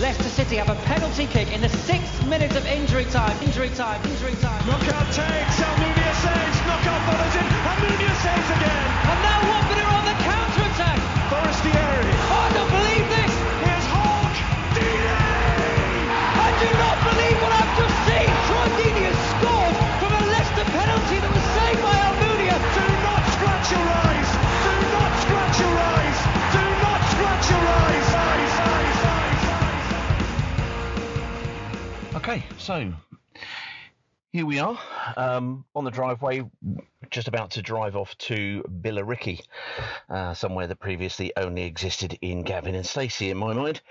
Leicester City have a penalty kick in the sixth minute of injury time. Injury time. Injury time. Knockaert takes. Almunia saves. Knockaert follows in. Almunia saves again. And now Watford are on Okay, so here we are um, on the driveway, just about to drive off to Billericay, uh, somewhere that previously only existed in Gavin and Stacey, in my mind.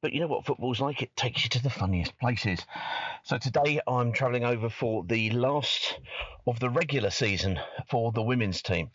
But you know what football's like? It takes you to the funniest places. So today I'm travelling over for the last of the regular season for the women's team.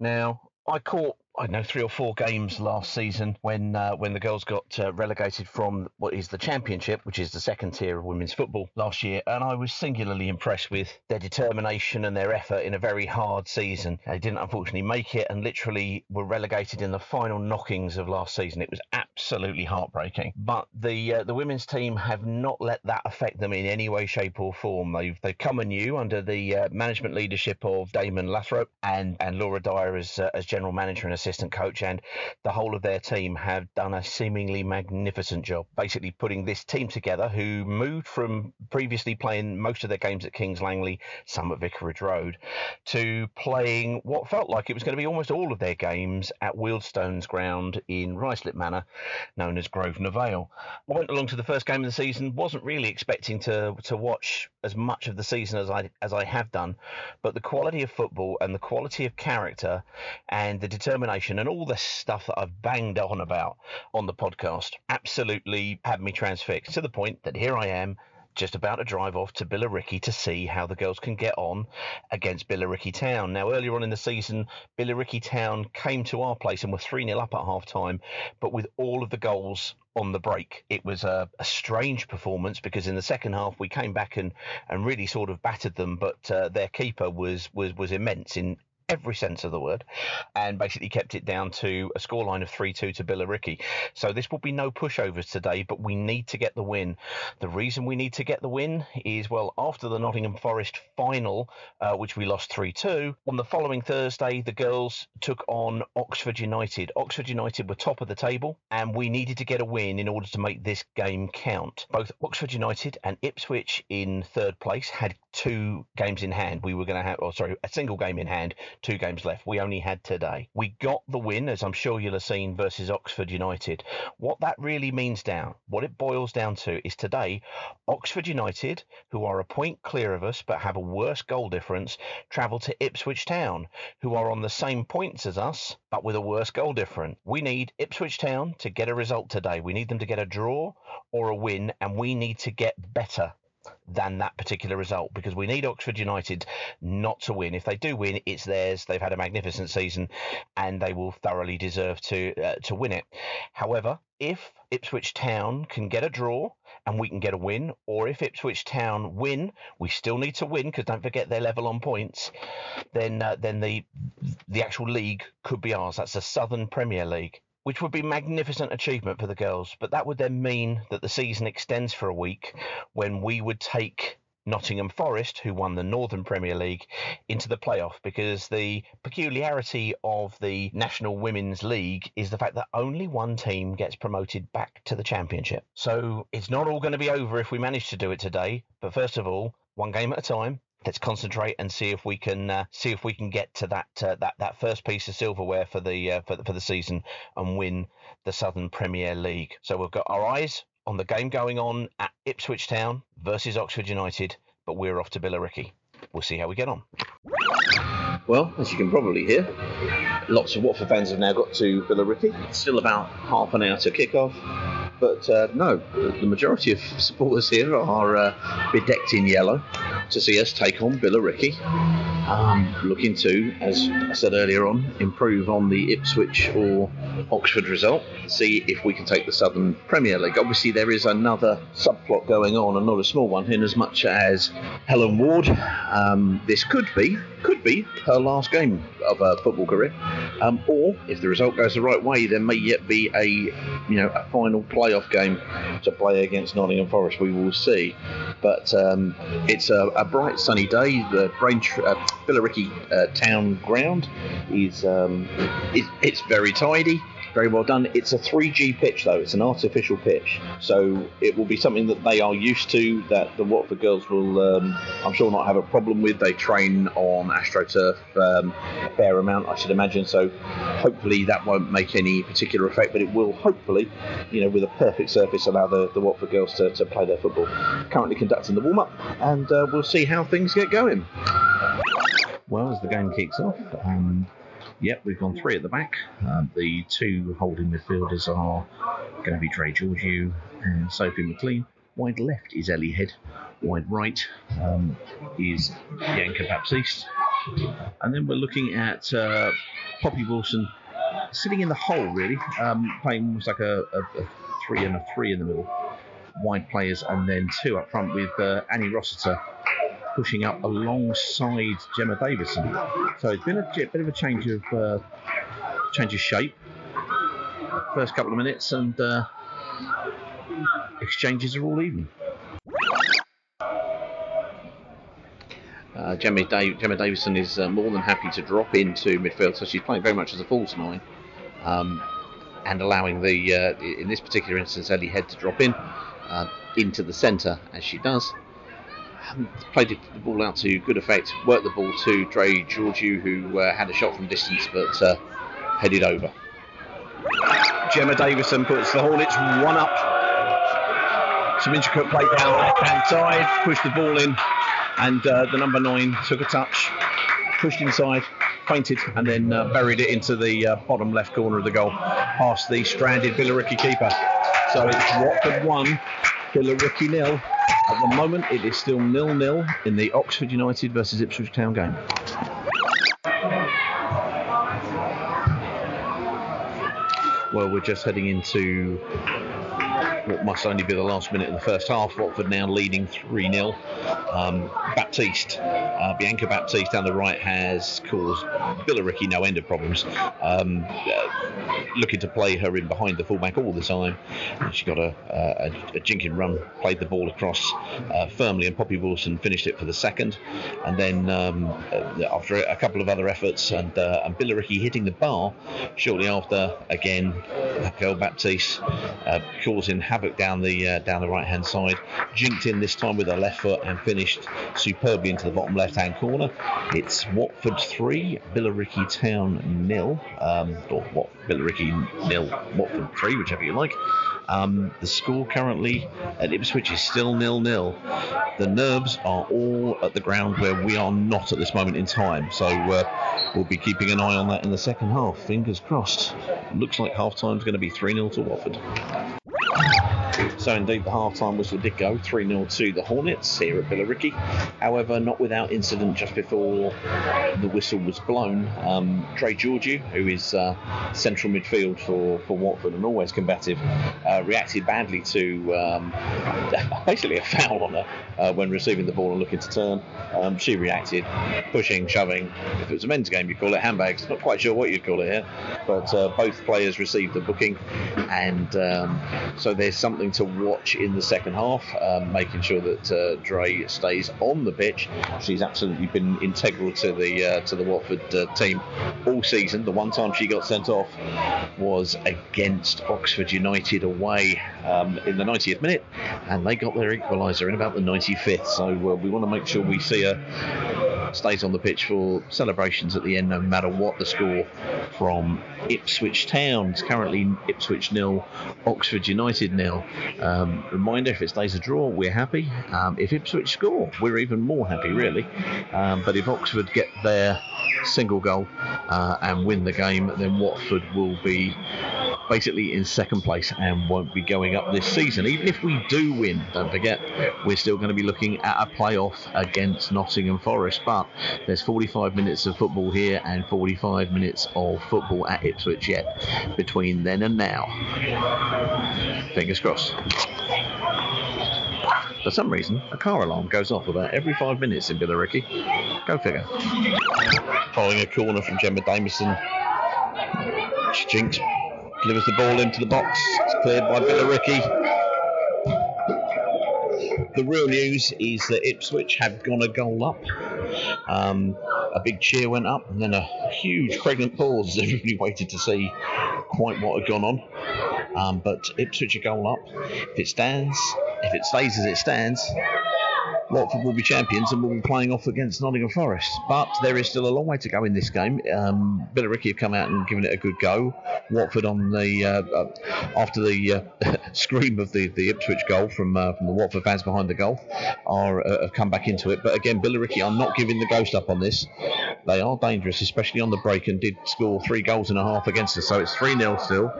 Now, I caught I know three or four games last season when uh, when the girls got uh, relegated from what is the championship, which is the second tier of women's football last year, and I was singularly impressed with their determination and their effort in a very hard season. They didn't unfortunately make it, and literally were relegated in the final knockings of last season. It was absolutely heartbreaking. But the uh, the women's team have not let that affect them in any way, shape, or form. They've they've come anew under the uh, management leadership of Damon Lathrope and and Laura Dyer as uh, as general manager and assistant coach, and the whole of their team have done a seemingly magnificent job, basically putting this team together who moved from previously playing most of their games at Kings Langley, some at Vicarage Road, to playing what felt like it was going to be almost all of their games at Wealdstone's Ground in Ruislip Manor, known as Grosvenor Vale. I went along to the first game of the season, wasn't really expecting to to watch as much of the season as I as I have done, but the quality of football and the quality of character and the determination and all the stuff that I've banged on about on the podcast absolutely had me transfixed to the point that here I am just about to drive off to Billericay to see how the girls can get on against Billericay Town. Now, earlier on in the season, Billericay Town came to our place and were 3 0 up at half time, but with all of the goals on the break. It was a, a, strange performance because in the second half we came back and, and really sort of battered them, but uh, their keeper was, was, was immense in every sense of the word, and basically kept it down to a scoreline of 3 2 to Billericay. So this will be no pushovers today, but we need to get the win. The reason we need to get the win is, well, after the Nottingham Forest final, uh, which we lost 3 2, on the following Thursday, the girls took on Oxford United. Oxford United were top of the table, and we needed to get a win in order to make this game count. Both Oxford United and Ipswich in third place had two games in hand. We were going to have, or sorry, a single game in hand two games left. We only had today. We got the win, as I'm sure you'll have seen, versus Oxford United. What that really means down, what it boils down to, is today, Oxford United, who are a point clear of us but have a worse goal difference, travel to Ipswich Town, who are on the same points as us but with a worse goal difference. We need Ipswich Town to get a result today. We need them to get a draw or a win, and we need to get better than that particular result because we need Oxford United not to win. If they do win, it's theirs. They've had a magnificent season and they will thoroughly deserve to uh, to win it. However, if Ipswich Town can get a draw and we can get a win, or if Ipswich Town win, we still need to win because don't forget they're level on points. Then uh, then the the actual league could be ours. That's the Southern Premier League. Which would be magnificent achievement for the girls. But that would then mean that the season extends for a week when we would take Nottingham Forest, who won the Northern Premier League, into the playoff because the peculiarity of the National Women's League is the fact that only one team gets promoted back to the Championship. So it's not all going to be over if we manage to do it today. But first of all, one game at a time. Let's concentrate and see if we can uh, see if we can get to that uh, that that first piece of silverware for the, uh, for the for the season and win the Southern Premier League. So we've got our eyes on the game going on at Ipswich Town versus Oxford United, but we're off to Billericay. We'll see how we get on. Well, as you can probably hear, lots of Watford fans have now got to Billericay. It's still about half an hour to kick off. But uh, no, the, majority of supporters here are uh, bedecked in yellow to see us take on Billericay. Um, looking to, as I said earlier on, improve on the Ipswich or Oxford result. See if we can take the Southern Premier League. Obviously, there is another subplot going on, and not a small one, in as much as Helen Ward. Um, this could be, could be her last game of her football career, um, or if the result goes the right way, there may yet be a, you know, a final playoff game to play against Nottingham Forest. We will see, but um, it's a, a, bright sunny day. The Braintree, uh, Billericay uh, town ground is um, it, it's very tidy very well done. It's a 3G pitch though; it's an artificial pitch, so it will be something that they are used to. That the Watford girls will, um, I'm sure, not have a problem with. They train on AstroTurf um, a fair amount, I should imagine. So hopefully that won't make any particular effect, but it will hopefully, you know, with a perfect surface, allow the, the Watford girls to, to play their football. Currently conducting the warm up, and uh, we'll see how things get going. Well, as the game kicks off. Um, Yep, we've gone three at the back. Um, the two holding midfielders are going to be Dre Georgiou and Sophie McLean. Wide left is Ellie Head. Wide right um, is Bianca Baptiste. And then we're looking at uh, Poppy Wilson sitting in the hole, really, um, playing almost like a, a, a, three and a three in the middle. Wide players, and then two up front with uh, Annie Rossiter pushing up alongside Gemma Davison. So it's been a bit of a change of uh, change of shape. First couple of minutes and uh, exchanges are all even. Uh, Gemma, Gemma, Davison is uh, more than happy to drop into midfield, so she's playing very much as a false nine, um, and allowing the, uh, in this particular instance, Ellie Head to drop in uh, into the centre as she does played the ball out to good effect, worked the ball to Dre Georgiou, who uh, had a shot from distance but uh, headed over. Gemma Davison puts the Hornets one up. Some intricate play down left hand side, pushed the ball in, and uh, the number nine took a touch, pushed inside, fainted, and then uh, buried it into the uh, bottom left corner of the goal, past the stranded Billericay keeper. So it's Watford 1, Billericay nil. At the moment, it is still nil-nil in the Oxford United versus Ipswich Town game. Well, we're just heading into what must only be the last minute of the first half. Watford now leading 3 0. Um, Baptiste, uh, Bianca Baptiste down the right has caused Billericay no end of problems. Um, uh, looking to play her in behind the fullback all the time. She got a, a, a jinking run, played the ball across uh, firmly, and Poppy Wilson finished it for the second. And then um, uh, after a couple of other efforts, and, uh, and Billericay hitting the bar shortly after, again, girl Baptiste uh, causing havoc down the uh, down the right hand side. Jinked in this time with her left foot and finished superbly into the bottom left hand corner. It's Watford three, Billericay Town nil, um, or what Billericay nil, Watford three, whichever you like. Um, the score currently at Ipswich is still nil nil. The nerves are all at the ground where we are not at this moment in time. So uh, we'll be keeping an eye on that in the second half. Fingers crossed. Looks like half time is going to be 3 0 to Watford. So indeed, the half-time whistle did go 3-0 to the Hornets here at Billericay. However, not without incident just before the whistle was blown. Um, Dre Georgiou, who is uh, central midfield for, for Watford and always combative, uh, reacted badly to um, basically a foul on her uh, when receiving the ball and looking to turn. Um, she reacted, pushing, shoving. If it was a men's game, you'd call it handbags. Not quite sure what you'd call it here, but uh, both players received the booking, and um, so there's something to watch in the second half, um, making sure that uh, Dre stays on the pitch. She's absolutely been integral to the uh, to the Watford uh, team all season. The one time she got sent off was against Oxford United away um, in the 90th minute, and they got their equaliser in about the 95th. So uh, we want to make sure we see her stays on the pitch for celebrations at the end, no matter what the score from Ipswich Town. It's currently Ipswich nil, Oxford United nil. Um, reminder: if it stays a draw, we're happy. Um, if Ipswich score, we're even more happy, really. Um, but if Oxford get their single goal uh, and win the game, then Watford will be basically in second place and won't be going up this season. Even if we do win, don't forget, we're still going to be looking at a playoff against Nottingham Forest. But there's 45 minutes of football here and 45 minutes of football at Ipswich yet between then and now. Fingers crossed. For some reason, a car alarm goes off about every five minutes in Billericay. Go figure. Following a corner from Gemma Davison. Jinx delivers the ball into the box. It's cleared by Billericay. The real news is that Ipswich have gone a goal up. Um, a big cheer went up, and then a huge pregnant pause as everybody waited to see quite what had gone on. Um, but Ipswich a goal up. If it stands, if it stays as it stands, Watford will be champions and will be playing off against Nottingham Forest. But there is still a long way to go in this game. Um, Billericay have come out and given it a good go. Watford on the uh, uh, after the uh, scream of the, the Ipswich goal from uh, from the Watford fans behind the goal are uh, have come back into it. But again, Billericay are not giving the ghost up on this. They are dangerous, especially on the break, and did score three goals and a half against us. So it's 3 0 still.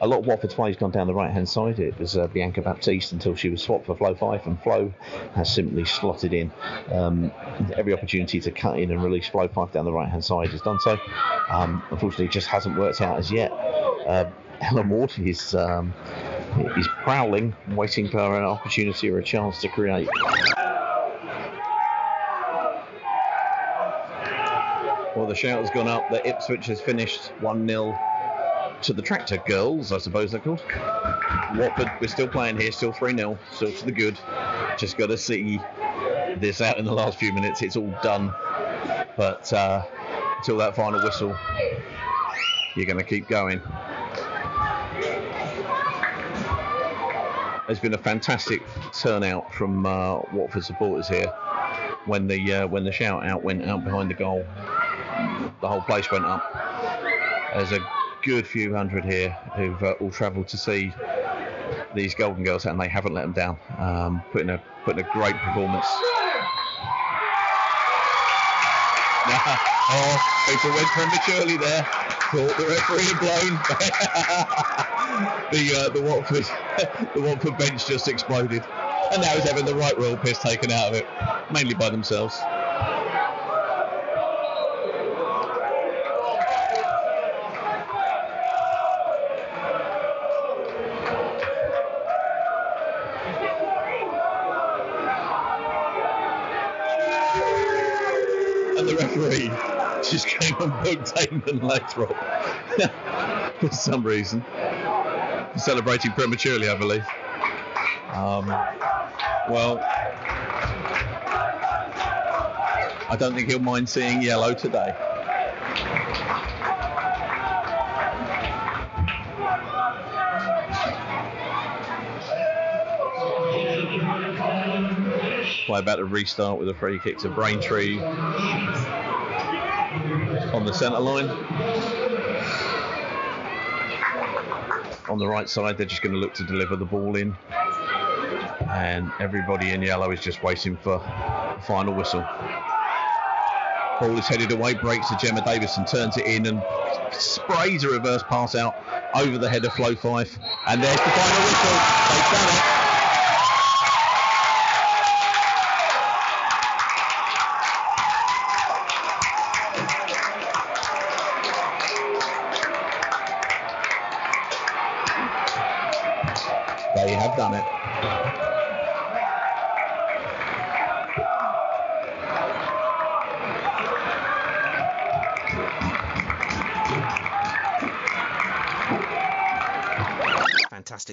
A lot of Watford's play has gone down the right hand side. It was uh, Bianca Baptiste until she was swapped for Flo Fife, and Flo has simply slotted in. Um, every opportunity to cut in and release Flo Fife down the right hand side has done so. Um, unfortunately, it just hasn't worked out as yet. Uh, Helen Ward is. Um, is prowling, waiting for an opportunity or a chance to create. Well, the shout has gone up that Ipswich has finished 1 0 to the Tractor Girls, I suppose they're called. Watford, we're still playing here, still 3 0, still to the good. Just got to see this out in the last few minutes. It's all done. But uh, until that final whistle, you're going to keep going. There's been a fantastic turnout from uh, Watford supporters here when the uh, when the shout out went out behind the goal. The whole place went up. There's a good few hundred here who've uh, all travelled to see these Golden Girls, and they haven't let them down. Um, putting a putting a great performance. oh, people went prematurely there. Thought the referee had blown. the uh, the Watford the Watford bench just exploded, and now he's having the right royal piss taken out of it, mainly by themselves. Just came and booked Damon Lathrope for some reason. Celebrating prematurely, I believe. Um, well, I don't think he'll mind seeing yellow today. Play about to restart with a free kick to Braintree on the centre line. On the right side, they're just going to look to deliver the ball in. And everybody in yellow is just waiting for the final whistle. Ball is headed away, breaks to Gemma Davison, turns it in and sprays a reverse pass out over the head of Flo Fife, and there's the final whistle. They've done it.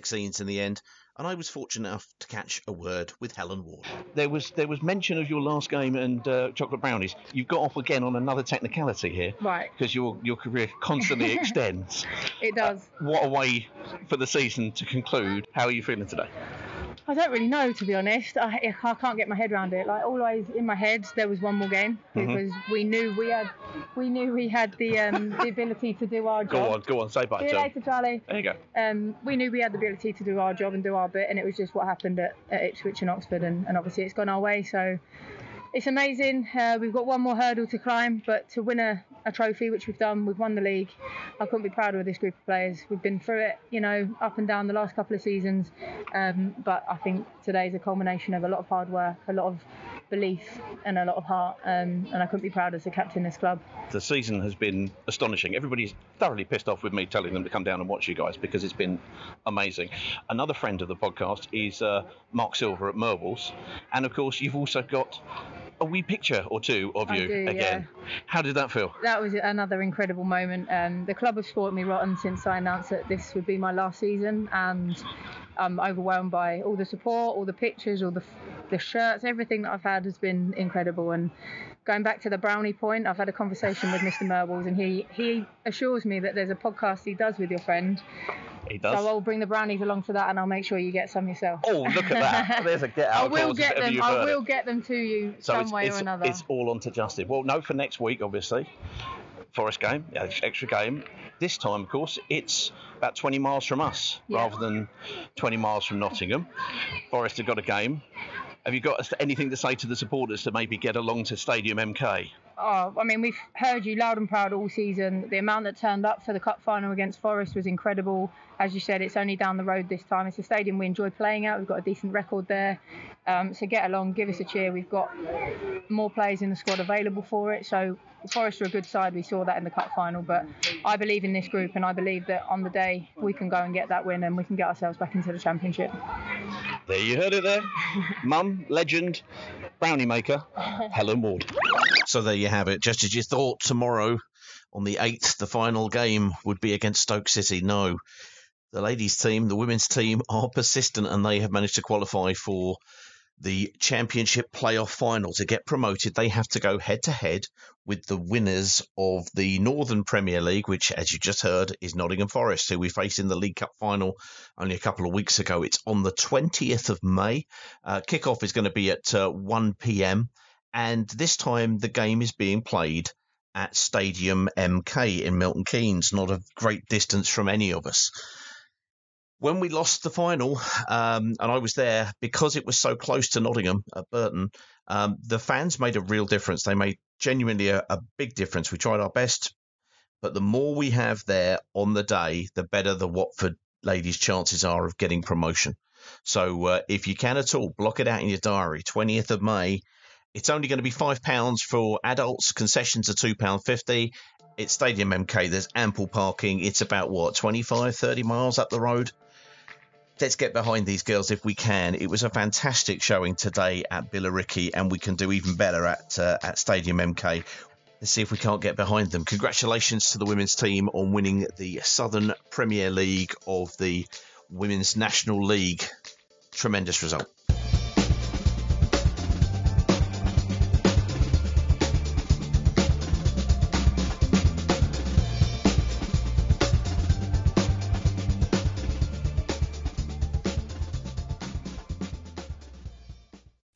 Scenes in the end, and I was fortunate enough to catch a word with Helen Ward. There was there was mention of your last game and uh, chocolate brownies. You've got off again on another technicality here, Right. Because your your career constantly extends. It does. What a way for the season to conclude. How are you feeling today? I don't really know, to be honest. I, I can't get my head around it. Like always in my head, there was one more game because we knew we had, we knew we had the um, the ability to do our job. Go on, go on, say bye See you later, Charlie. There you go. Um, we knew we had the ability to do our job and do our bit, and it was just what happened at, at Ipswich and Oxford, and, and obviously it's gone our way. So it's amazing. Uh, we've got one more hurdle to climb, but to win a, a trophy, which we've done, we've won the league. I couldn't be prouder of this group of players. We've been through it, you know, up and down the last couple of seasons, um, but I think today is a culmination of a lot of hard work, a lot of belief, and a lot of heart, um, and I couldn't be prouder to captain in this club. The season has been astonishing. Everybody's thoroughly pissed off with me telling them to come down and watch you guys because it's been amazing. Another friend of the podcast is uh, Mark Silver at Merbles, and of course you've also got a wee picture or two of you do, again. How did that feel? that was another incredible moment. Um, the club have spoiled me rotten since I announced that this would be my last season, and I'm overwhelmed by all the support, all the pictures, all the the shirts, everything that I've had has been incredible. And going back to the brownie point, I've had a conversation with Mr. Merbles, and he he assures me that there's a podcast he does with your friend. He does. So. I'll bring the brownies along for that, and I'll make sure you get some yourself. Oh, look at that. There's a get out. I will get them. I heard it. will get them to you So some it's, way it's, or another. it's all on to Justin. Well, no, for next week, obviously. Forest game, extra game. This time, of course, it's about 20 miles from us Yeah. rather than 20 miles from Nottingham. Forest have got a game. Have you got anything to say to the supporters to maybe get along to Stadium MK? Oh, I mean, we've heard you loud and proud all season. The amount that turned up for the cup final against Forest was incredible. As you said, it's only down the road this time. It's a stadium we enjoy playing at. We've got a decent record there. Um, so get along, give us a cheer. We've got more players in the squad available for it. So Forest are a good side. We saw that in the cup final. But I believe in this group, and I believe that on the day we can go and get that win and we can get ourselves back into the championship. There you heard it there. Mum, legend, brownie maker, Helen Ward. So there you have it. Just as you thought, tomorrow on the 8th, the final game would be against Stoke City. No. The ladies' team, the women's team, are persistent and they have managed to qualify for the championship playoff final. To get promoted, they have to go head to head with the winners of the Northern Premier League, which, as you just heard, is Nottingham Forest, who we faced in the League Cup final only a couple of weeks ago. It's on the 20th of May. Uh, kickoff is going to be at uh, 1 p.m. And this time the game is being played at Stadium MK in Milton Keynes, not a great distance from any of us. When we lost the final, um, and I was there because it was so close to Nottingham at Burton, um, the fans made a real difference. They made genuinely a, a big difference. We tried our best, but the more we have there on the day, the better the Watford ladies' chances are of getting promotion. So uh, if you can at all, block it out in your diary. 20th of May. It's only going to be five pounds for adults. Concessions are two pound fifty. It's Stadium MK. There's ample parking. It's about what 25, 30 miles up the road. Let's get behind these girls if we can. It was a fantastic showing today at Billericay, and we can do even better at uh, at Stadium MK. Let's see if we can't get behind them. Congratulations to the women's team on winning the Southern Premier League of the Women's National League. Tremendous result.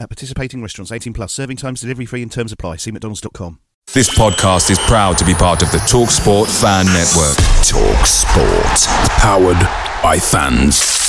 At participating restaurants, 18 plus, serving times, delivery free, and terms apply. See McDonald's.com. This podcast is proud to be part of the TalkSport Fan Network. Talk Sport. Powered by fans.